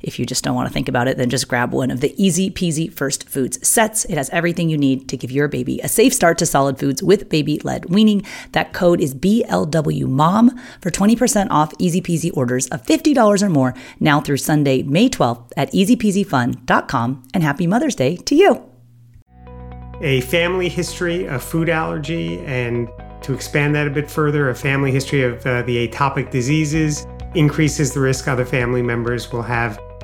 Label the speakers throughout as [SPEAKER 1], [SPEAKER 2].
[SPEAKER 1] if you just don't want to think about it, then just grab one of the easy peasy first foods sets. It has everything you need to give your baby a safe start to solid foods with baby led weaning. That code is BLWMOM for 20% off easy peasy orders of $50 or more now through Sunday, May 12th at easypeasyfun.com. And happy Mother's Day to you.
[SPEAKER 2] A family history of food allergy and to expand that a bit further, a family history of uh, the atopic diseases increases the risk other family members will have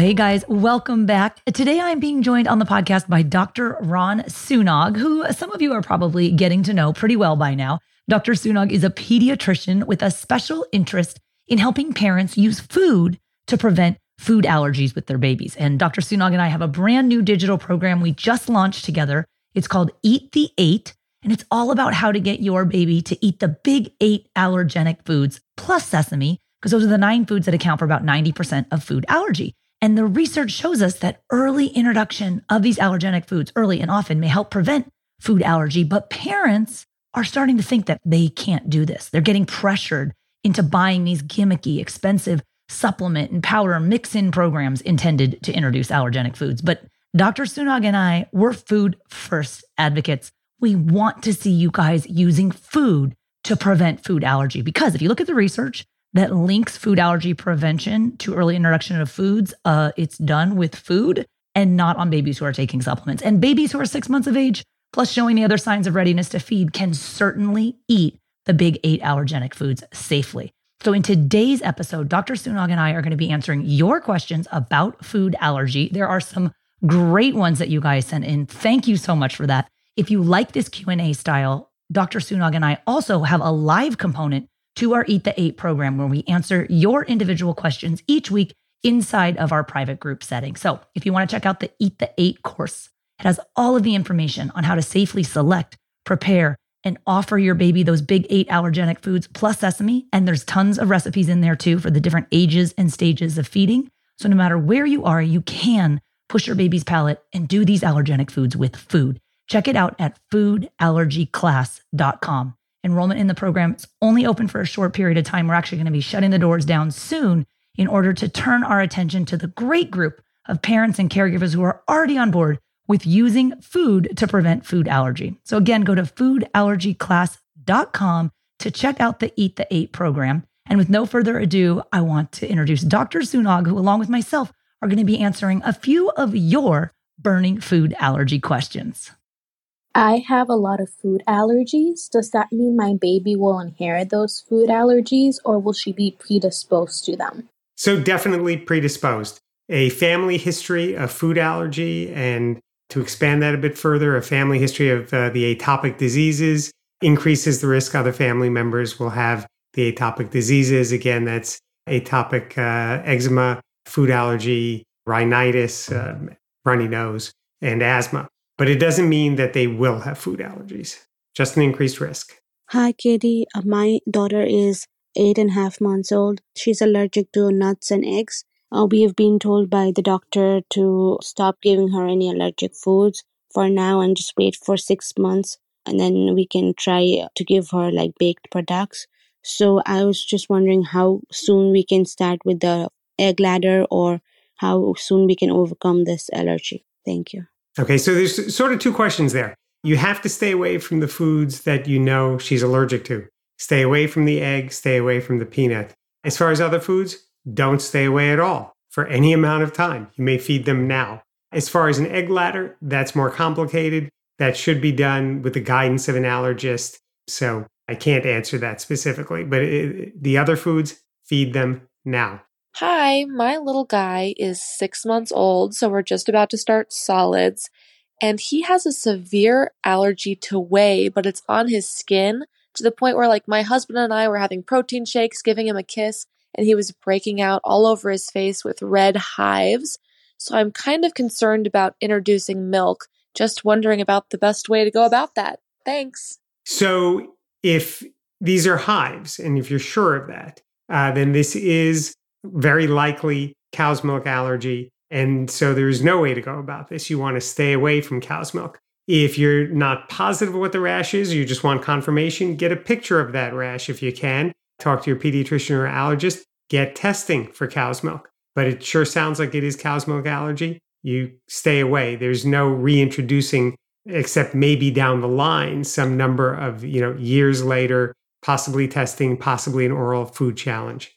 [SPEAKER 3] Hey guys, welcome back. Today I'm being joined on the podcast by Dr. Ron Sunog, who some of you are probably getting to know pretty well by now. Dr. Sunog is a pediatrician with a special interest in helping parents use food to prevent food allergies with their babies. And Dr. Sunog and I have a brand new digital program we just launched together. It's called Eat the Eight, and it's all about how to get your baby to eat the big eight allergenic foods plus sesame, because those are the nine foods that account for about 90% of food allergy. And the research shows us that early introduction of these allergenic foods early and often may help prevent food allergy. But parents are starting to think that they can't do this. They're getting pressured into buying these gimmicky, expensive supplement and powder mix in programs intended to introduce allergenic foods. But Dr. Sunog and I, we're food first advocates. We want to see you guys using food to prevent food allergy because if you look at the research, that links food allergy prevention to early introduction of foods. Uh, it's done with food and not on babies who are taking supplements. And babies who are six months of age, plus showing the other signs of readiness to feed, can certainly eat the big eight allergenic foods safely. So, in today's episode, Dr. Sunog and I are going to be answering your questions about food allergy. There are some great ones that you guys sent in. Thank you so much for that. If you like this Q&A style, Dr. Sunog and I also have a live component to our Eat the Eight program where we answer your individual questions each week inside of our private group setting. So if you want to check out the Eat the Eight course, it has all of the information on how to safely select, prepare, and offer your baby those big eight allergenic foods plus sesame. And there's tons of recipes in there too for the different ages and stages of feeding. So no matter where you are, you can push your baby's palate and do these allergenic foods with food. Check it out at foodallergyclass.com enrollment in the program is only open for a short period of time. We're actually going to be shutting the doors down soon in order to turn our attention to the great group of parents and caregivers who are already on board with using food to prevent food allergy. So again, go to foodallergyclass.com to check out the Eat the Eight program. And with no further ado, I want to introduce Dr. Sunog, who, along with myself, are going to be answering a few of your burning food allergy questions.
[SPEAKER 4] I have a lot of food allergies. Does that mean my baby will inherit those food allergies or will she be predisposed to them?
[SPEAKER 2] So, definitely predisposed. A family history of food allergy, and to expand that a bit further, a family history of uh, the atopic diseases increases the risk other family members will have the atopic diseases. Again, that's atopic uh, eczema, food allergy, rhinitis, um, runny nose, and asthma. But it doesn't mean that they will have food allergies, just an increased risk.
[SPEAKER 5] Hi, Katie. Uh, my daughter is eight and a half months old. She's allergic to nuts and eggs. Uh, we have been told by the doctor to stop giving her any allergic foods for now and just wait for six months and then we can try to give her like baked products. So I was just wondering how soon we can start with the egg ladder or how soon we can overcome this allergy. Thank you.
[SPEAKER 2] Okay, so there's sort of two questions there. You have to stay away from the foods that you know she's allergic to. Stay away from the egg, stay away from the peanut. As far as other foods, don't stay away at all for any amount of time. You may feed them now. As far as an egg ladder, that's more complicated. That should be done with the guidance of an allergist. So I can't answer that specifically, but it, the other foods, feed them now.
[SPEAKER 6] Hi, my little guy is six months old, so we're just about to start solids. And he has a severe allergy to whey, but it's on his skin to the point where like my husband and I were having protein shakes, giving him a kiss, and he was breaking out all over his face with red hives. So I'm kind of concerned about introducing milk, just wondering about the best way to go about that. Thanks.
[SPEAKER 2] So if these are hives, and if you're sure of that, uh, then this is very likely cow's milk allergy. And so there's no way to go about this. You want to stay away from cow's milk. If you're not positive what the rash is, you just want confirmation, get a picture of that rash if you can. Talk to your pediatrician or allergist. Get testing for cow's milk. But it sure sounds like it is cow's milk allergy. You stay away. There's no reintroducing, except maybe down the line, some number of you know years later, possibly testing, possibly an oral food challenge.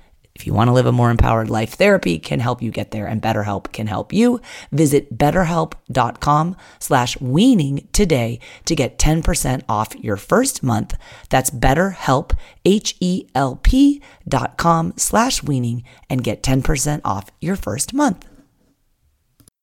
[SPEAKER 3] if you want to live a more empowered life, therapy can help you get there and BetterHelp can help you. Visit betterhelp.com slash weaning today to get 10% off your first month. That's betterhelp, H-E-L-P dot com slash weaning and get 10% off your first month.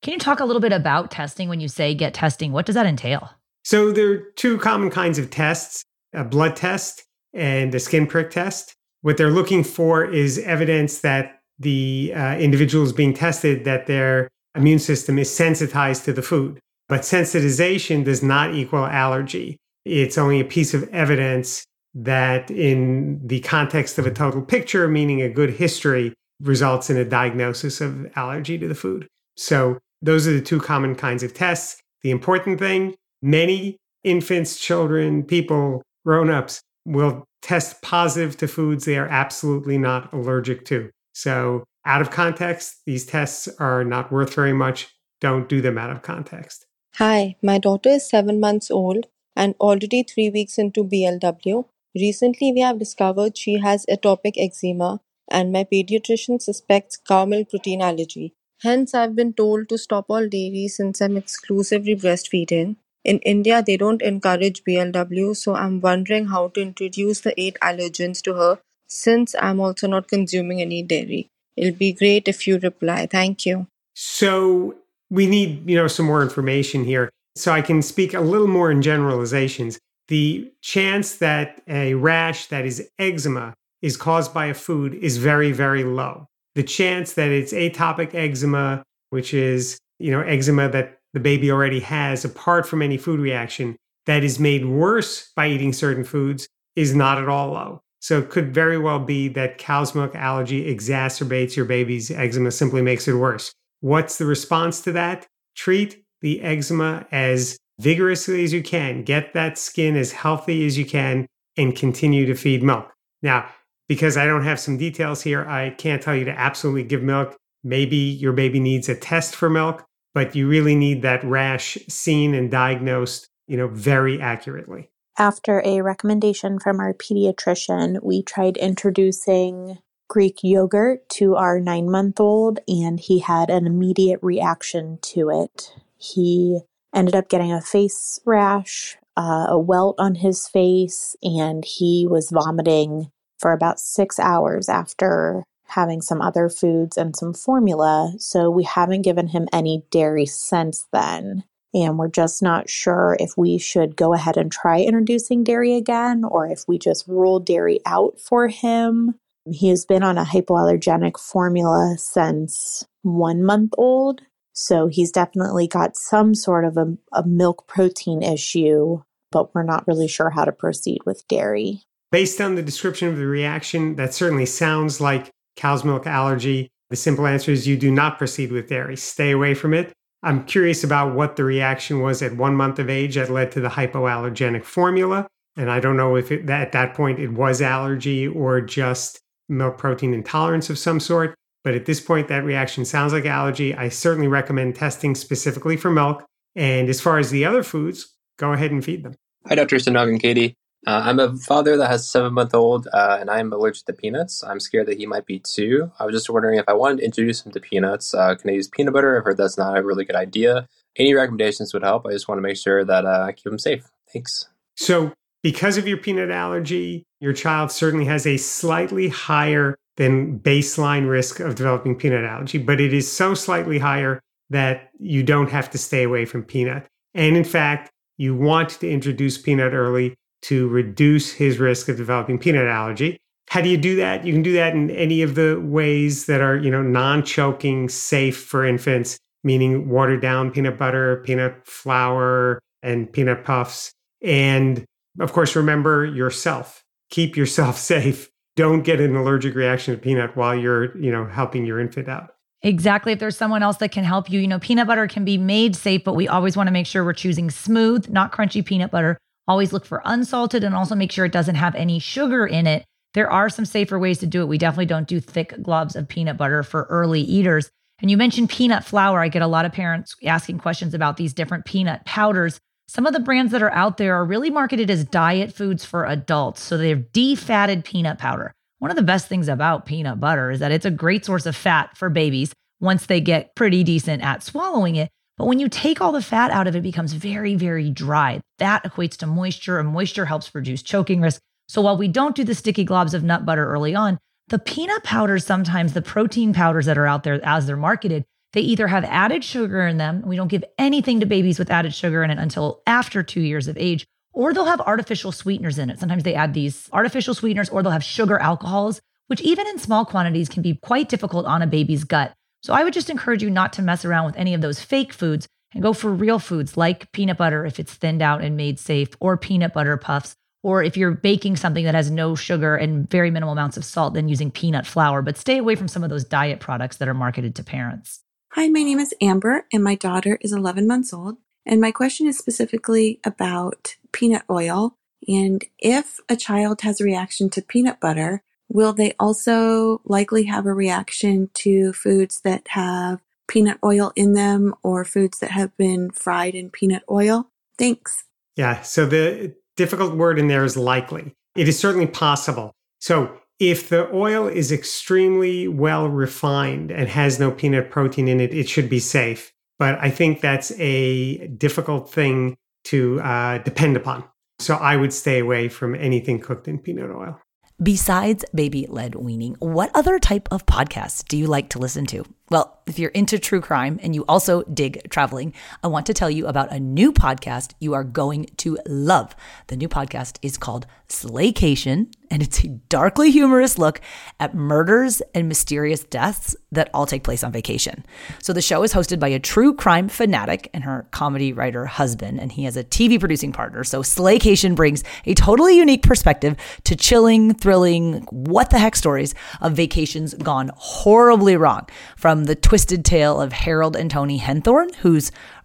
[SPEAKER 7] Can you talk a little bit about testing when you say get testing? What does that entail?
[SPEAKER 2] So there are two common kinds of tests, a blood test and a skin prick test. What they're looking for is evidence that the uh, individual is being tested that their immune system is sensitized to the food. But sensitization does not equal allergy. It's only a piece of evidence that, in the context of a total picture, meaning a good history, results in a diagnosis of allergy to the food. So, those are the two common kinds of tests. The important thing many infants, children, people, grown ups will test positive to foods they are absolutely not allergic to. So, out of context, these tests are not worth very much. Don't do them out of context.
[SPEAKER 8] Hi, my daughter is seven months old and already three weeks into BLW. Recently, we have discovered she has atopic eczema, and my pediatrician suspects cow milk protein allergy. Hence, I've been told to stop all dairy since I'm exclusively breastfeeding. In India, they don't encourage BLW, so I'm wondering how to introduce the eight allergens to her since I'm also not consuming any dairy. It'll be great if you reply. Thank you.
[SPEAKER 2] So we need, you know, some more information here. So I can speak a little more in generalizations. The chance that a rash that is eczema is caused by a food is very, very low. The chance that it's atopic eczema, which is you know, eczema that the baby already has apart from any food reaction that is made worse by eating certain foods is not at all low. So it could very well be that cow's milk allergy exacerbates your baby's eczema, simply makes it worse. What's the response to that? Treat the eczema as vigorously as you can, get that skin as healthy as you can, and continue to feed milk. Now, because I don't have some details here, I can't tell you to absolutely give milk. Maybe your baby needs a test for milk, but you really need that rash seen and diagnosed, you know, very accurately.
[SPEAKER 9] After a recommendation from our pediatrician, we tried introducing Greek yogurt to our nine month old, and he had an immediate reaction to it. He ended up getting a face rash, uh, a welt on his face, and he was vomiting for about six hours after having some other foods and some formula. So we haven't given him any dairy since then. And we're just not sure if we should go ahead and try introducing dairy again or if we just rule dairy out for him. He has been on a hypoallergenic formula since one month old. So he's definitely got some sort of a, a milk protein issue, but we're not really sure how to proceed with dairy.
[SPEAKER 2] Based on the description of the reaction, that certainly sounds like cow's milk allergy. The simple answer is you do not proceed with dairy. Stay away from it. I'm curious about what the reaction was at one month of age that led to the hypoallergenic formula. And I don't know if it, at that point it was allergy or just milk protein intolerance of some sort. But at this point, that reaction sounds like allergy. I certainly recommend testing specifically for milk. And as far as the other foods, go ahead and feed them.
[SPEAKER 10] Hi, Dr. Sunog and Katie. Uh, I'm a father that has a seven month old, uh, and I'm allergic to peanuts. I'm scared that he might be too. I was just wondering if I wanted to introduce him to peanuts, uh, can I use peanut butter? I've heard that's not a really good idea. Any recommendations would help. I just want to make sure that uh, I keep him safe. Thanks.
[SPEAKER 2] So, because of your peanut allergy, your child certainly has a slightly higher than baseline risk of developing peanut allergy, but it is so slightly higher that you don't have to stay away from peanut. And in fact, you want to introduce peanut early to reduce his risk of developing peanut allergy. How do you do that? You can do that in any of the ways that are, you know, non-choking, safe for infants, meaning watered down peanut butter, peanut flour, and peanut puffs. And of course, remember yourself. Keep yourself safe. Don't get an allergic reaction to peanut while you're, you know, helping your infant out.
[SPEAKER 3] Exactly. If there's someone else that can help you, you know, peanut butter can be made safe, but we always want to make sure we're choosing smooth, not crunchy peanut butter Always look for unsalted and also make sure it doesn't have any sugar in it. There are some safer ways to do it. We definitely don't do thick globs of peanut butter for early eaters. And you mentioned peanut flour. I get a lot of parents asking questions about these different peanut powders. Some of the brands that are out there are really marketed as diet foods for adults. So they're defatted peanut powder. One of the best things about peanut butter is that it's a great source of fat for babies once they get pretty decent at swallowing it. But when you take all the fat out of it, it becomes very, very dry. That equates to moisture, and moisture helps reduce choking risk. So while we don't do the sticky globs of nut butter early on, the peanut powders, sometimes the protein powders that are out there as they're marketed, they either have added sugar in them. We don't give anything to babies with added sugar in it until after two years of age, or they'll have artificial sweeteners in it. Sometimes they add these artificial sweeteners, or they'll have sugar alcohols, which even in small quantities can be quite difficult on a baby's gut. So I would just encourage you not to mess around with any of those fake foods and go for real foods like peanut butter if it's thinned out and made safe, or peanut butter puffs. Or if you're baking something that has no sugar and very minimal amounts of salt, then using peanut flour. But stay away from some of those diet products that are marketed to parents.
[SPEAKER 11] Hi, my name is Amber, and my daughter is 11 months old. And my question is specifically about peanut oil. And if a child has a reaction to peanut butter, Will they also likely have a reaction to foods that have peanut oil in them or foods that have been fried in peanut oil? Thanks.
[SPEAKER 2] Yeah. So the difficult word in there is likely. It is certainly possible. So if the oil is extremely well refined and has no peanut protein in it, it should be safe. But I think that's a difficult thing to uh, depend upon. So I would stay away from anything cooked in peanut oil.
[SPEAKER 1] Besides baby led weaning, what other type of podcasts do you like to listen to? Well, if you're into true crime and you also dig traveling, I want to tell you about a new podcast you are going to love. The new podcast is called Slaycation and it's a darkly humorous look at murders and mysterious deaths that all take place on vacation. So the show is hosted by a true crime fanatic and her comedy writer husband, and he has a TV producing partner. So Slaycation brings a totally unique perspective to chilling, thrilling, what the heck stories of vacations gone horribly wrong. From the twisted tale of Harold and Toni Henthorn, whose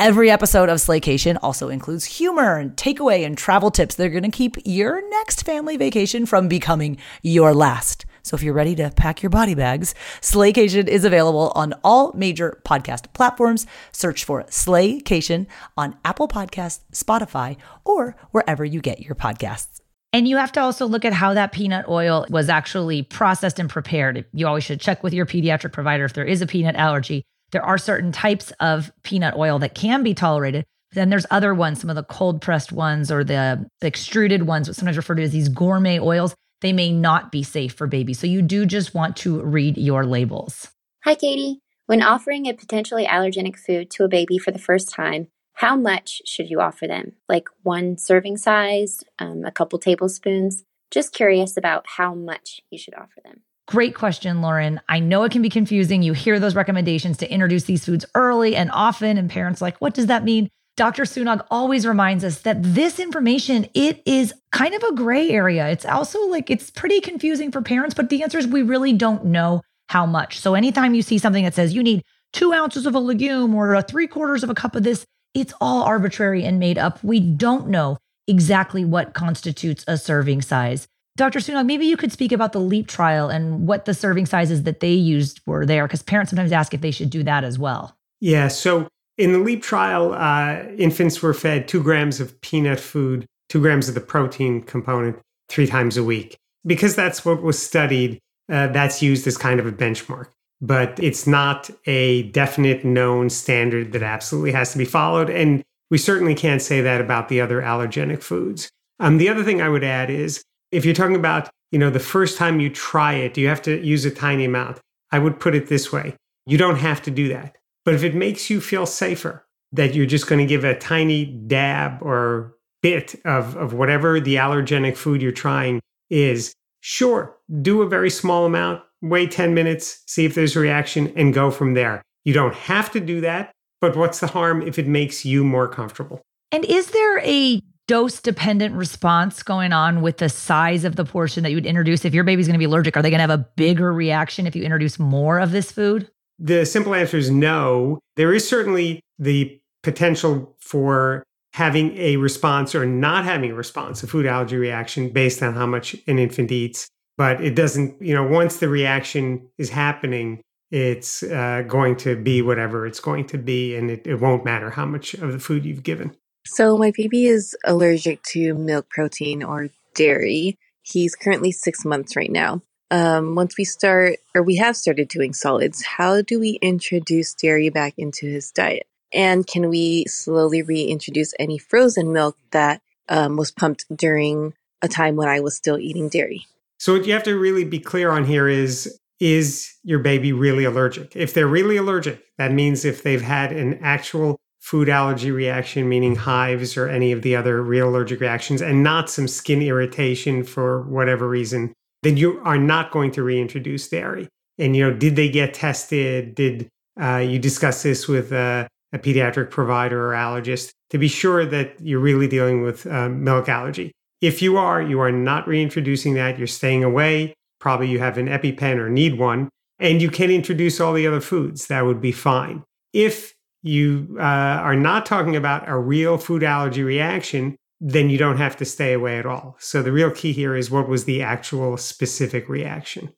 [SPEAKER 1] Every episode of Slaycation also includes humor and takeaway and travel tips that are going to keep your next family vacation from becoming your last. So if you're ready to pack your body bags, Slaycation is available on all major podcast platforms. Search for Slaycation on Apple Podcasts, Spotify, or wherever you get your podcasts.
[SPEAKER 3] And you have to also look at how that peanut oil was actually processed and prepared. You always should check with your pediatric provider if there is a peanut allergy. There are certain types of peanut oil that can be tolerated. Then there's other ones, some of the cold pressed ones or the extruded ones, which sometimes referred to as these gourmet oils. They may not be safe for babies. So you do just want to read your labels.
[SPEAKER 12] Hi, Katie. When offering a potentially allergenic food to a baby for the first time, how much should you offer them? Like one serving size, um, a couple tablespoons? Just curious about how much you should offer them.
[SPEAKER 3] Great question, Lauren. I know it can be confusing. You hear those recommendations to introduce these foods early and often, and parents like, what does that mean? Dr. Sunog always reminds us that this information, it is kind of a gray area. It's also like it's pretty confusing for parents, but the answer is we really don't know how much. So anytime you see something that says you need two ounces of a legume or a three quarters of a cup of this, it's all arbitrary and made up. We don't know exactly what constitutes a serving size. Dr. Sunog, maybe you could speak about the LEAP trial and what the serving sizes that they used were there, because parents sometimes ask if they should do that as well.
[SPEAKER 2] Yeah. So in the LEAP trial, uh, infants were fed two grams of peanut food, two grams of the protein component three times a week. Because that's what was studied, uh, that's used as kind of a benchmark. But it's not a definite known standard that absolutely has to be followed. And we certainly can't say that about the other allergenic foods. Um, the other thing I would add is if you're talking about, you know, the first time you try it, you have to use a tiny amount. I would put it this way. You don't have to do that. But if it makes you feel safer that you're just going to give a tiny dab or bit of, of whatever the allergenic food you're trying is, sure, do a very small amount, wait 10 minutes, see if there's a reaction, and go from there. You don't have to do that, but what's the harm if it makes you more comfortable?
[SPEAKER 3] And is there a dose dependent response going on with the size of the portion that you would introduce? If your baby's going to be allergic, are they going to have a bigger reaction if you introduce more of this food?
[SPEAKER 2] The simple answer is no. There is certainly the potential for having a response or not having a response, a food allergy reaction based on how much an infant eats. But it doesn't, you know, once the reaction is happening, it's uh, going to be whatever it's going to be, and it, it won't matter how much of the food you've given.
[SPEAKER 13] So, my baby is allergic to milk protein or dairy. He's currently six months right now. Um, once we start, or we have started doing solids, how do we introduce dairy back into his diet? And can we slowly reintroduce any frozen milk that um, was pumped during a time when I was still eating dairy?
[SPEAKER 2] So, what you have to really be clear on here is is your baby really allergic? If they're really allergic, that means if they've had an actual food allergy reaction, meaning hives or any of the other real allergic reactions, and not some skin irritation for whatever reason, then you are not going to reintroduce dairy. And, you know, did they get tested? Did uh, you discuss this with a, a, pediatric provider or allergist to be sure that you're really dealing with uh, milk allergy? If you are, you are not reintroducing that. You're staying away. Probably you have an EpiPen or need one, and you can introduce all the other foods. That would be fine. If you uh, are not talking about a real food allergy reaction, then you don't have to stay away at all. So the real key here is what was the actual specific reaction.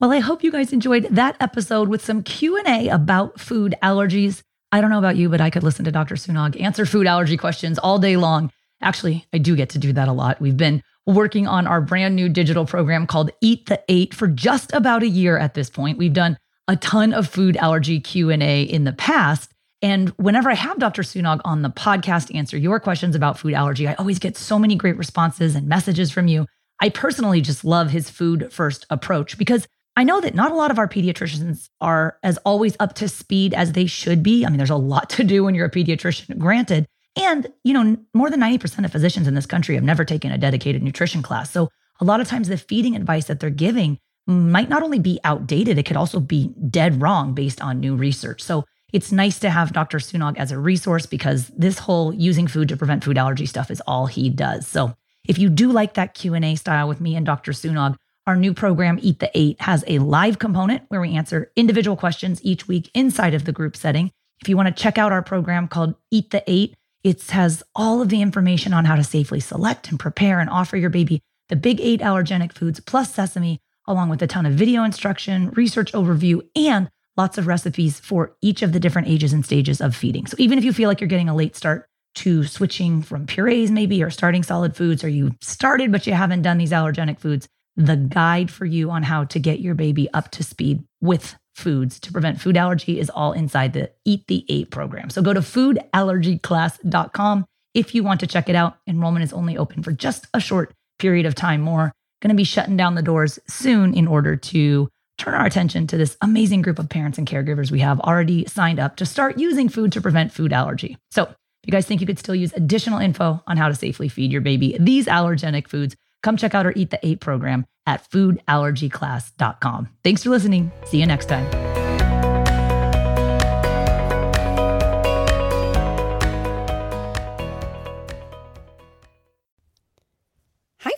[SPEAKER 3] Well, I hope you guys enjoyed that episode with some Q&A about food allergies. I don't know about you, but I could listen to Dr. Sunog answer food allergy questions all day long. Actually, I do get to do that a lot. We've been working on our brand new digital program called Eat the Eight for just about a year at this point. We've done a ton of food allergy Q&A in the past. And whenever I have Dr. Sunog on the podcast to answer your questions about food allergy, I always get so many great responses and messages from you. I personally just love his food first approach because I know that not a lot of our pediatricians are as always up to speed as they should be. I mean, there's a lot to do when you're a pediatrician, granted. And, you know, more than 90% of physicians in this country have never taken a dedicated nutrition class. So a lot of times the feeding advice that they're giving might not only be outdated, it could also be dead wrong based on new research. So it's nice to have Dr. Sunog as a resource because this whole using food to prevent food allergy stuff is all he does. So if you do like that Q&A style with me and Dr. Sunog, our new program, Eat the Eight, has a live component where we answer individual questions each week inside of the group setting. If you want to check out our program called Eat the Eight, it has all of the information on how to safely select and prepare and offer your baby the big eight allergenic foods plus sesame, along with a ton of video instruction, research overview, and lots of recipes for each of the different ages and stages of feeding. So even if you feel like you're getting a late start to switching from purees, maybe, or starting solid foods, or you started but you haven't done these allergenic foods, the guide for you on how to get your baby up to speed with foods to prevent food allergy is all inside the Eat the Eight program. So go to foodallergyclass.com if you want to check it out. Enrollment is only open for just a short period of time more. Going to be shutting down the doors soon in order to turn our attention to this amazing group of parents and caregivers we have already signed up to start using food to prevent food allergy. So, if you guys think you could still use additional info on how to safely feed your baby these allergenic foods, come check out our Eat the Eight program at foodallergyclass.com. Thanks for listening. See you next time.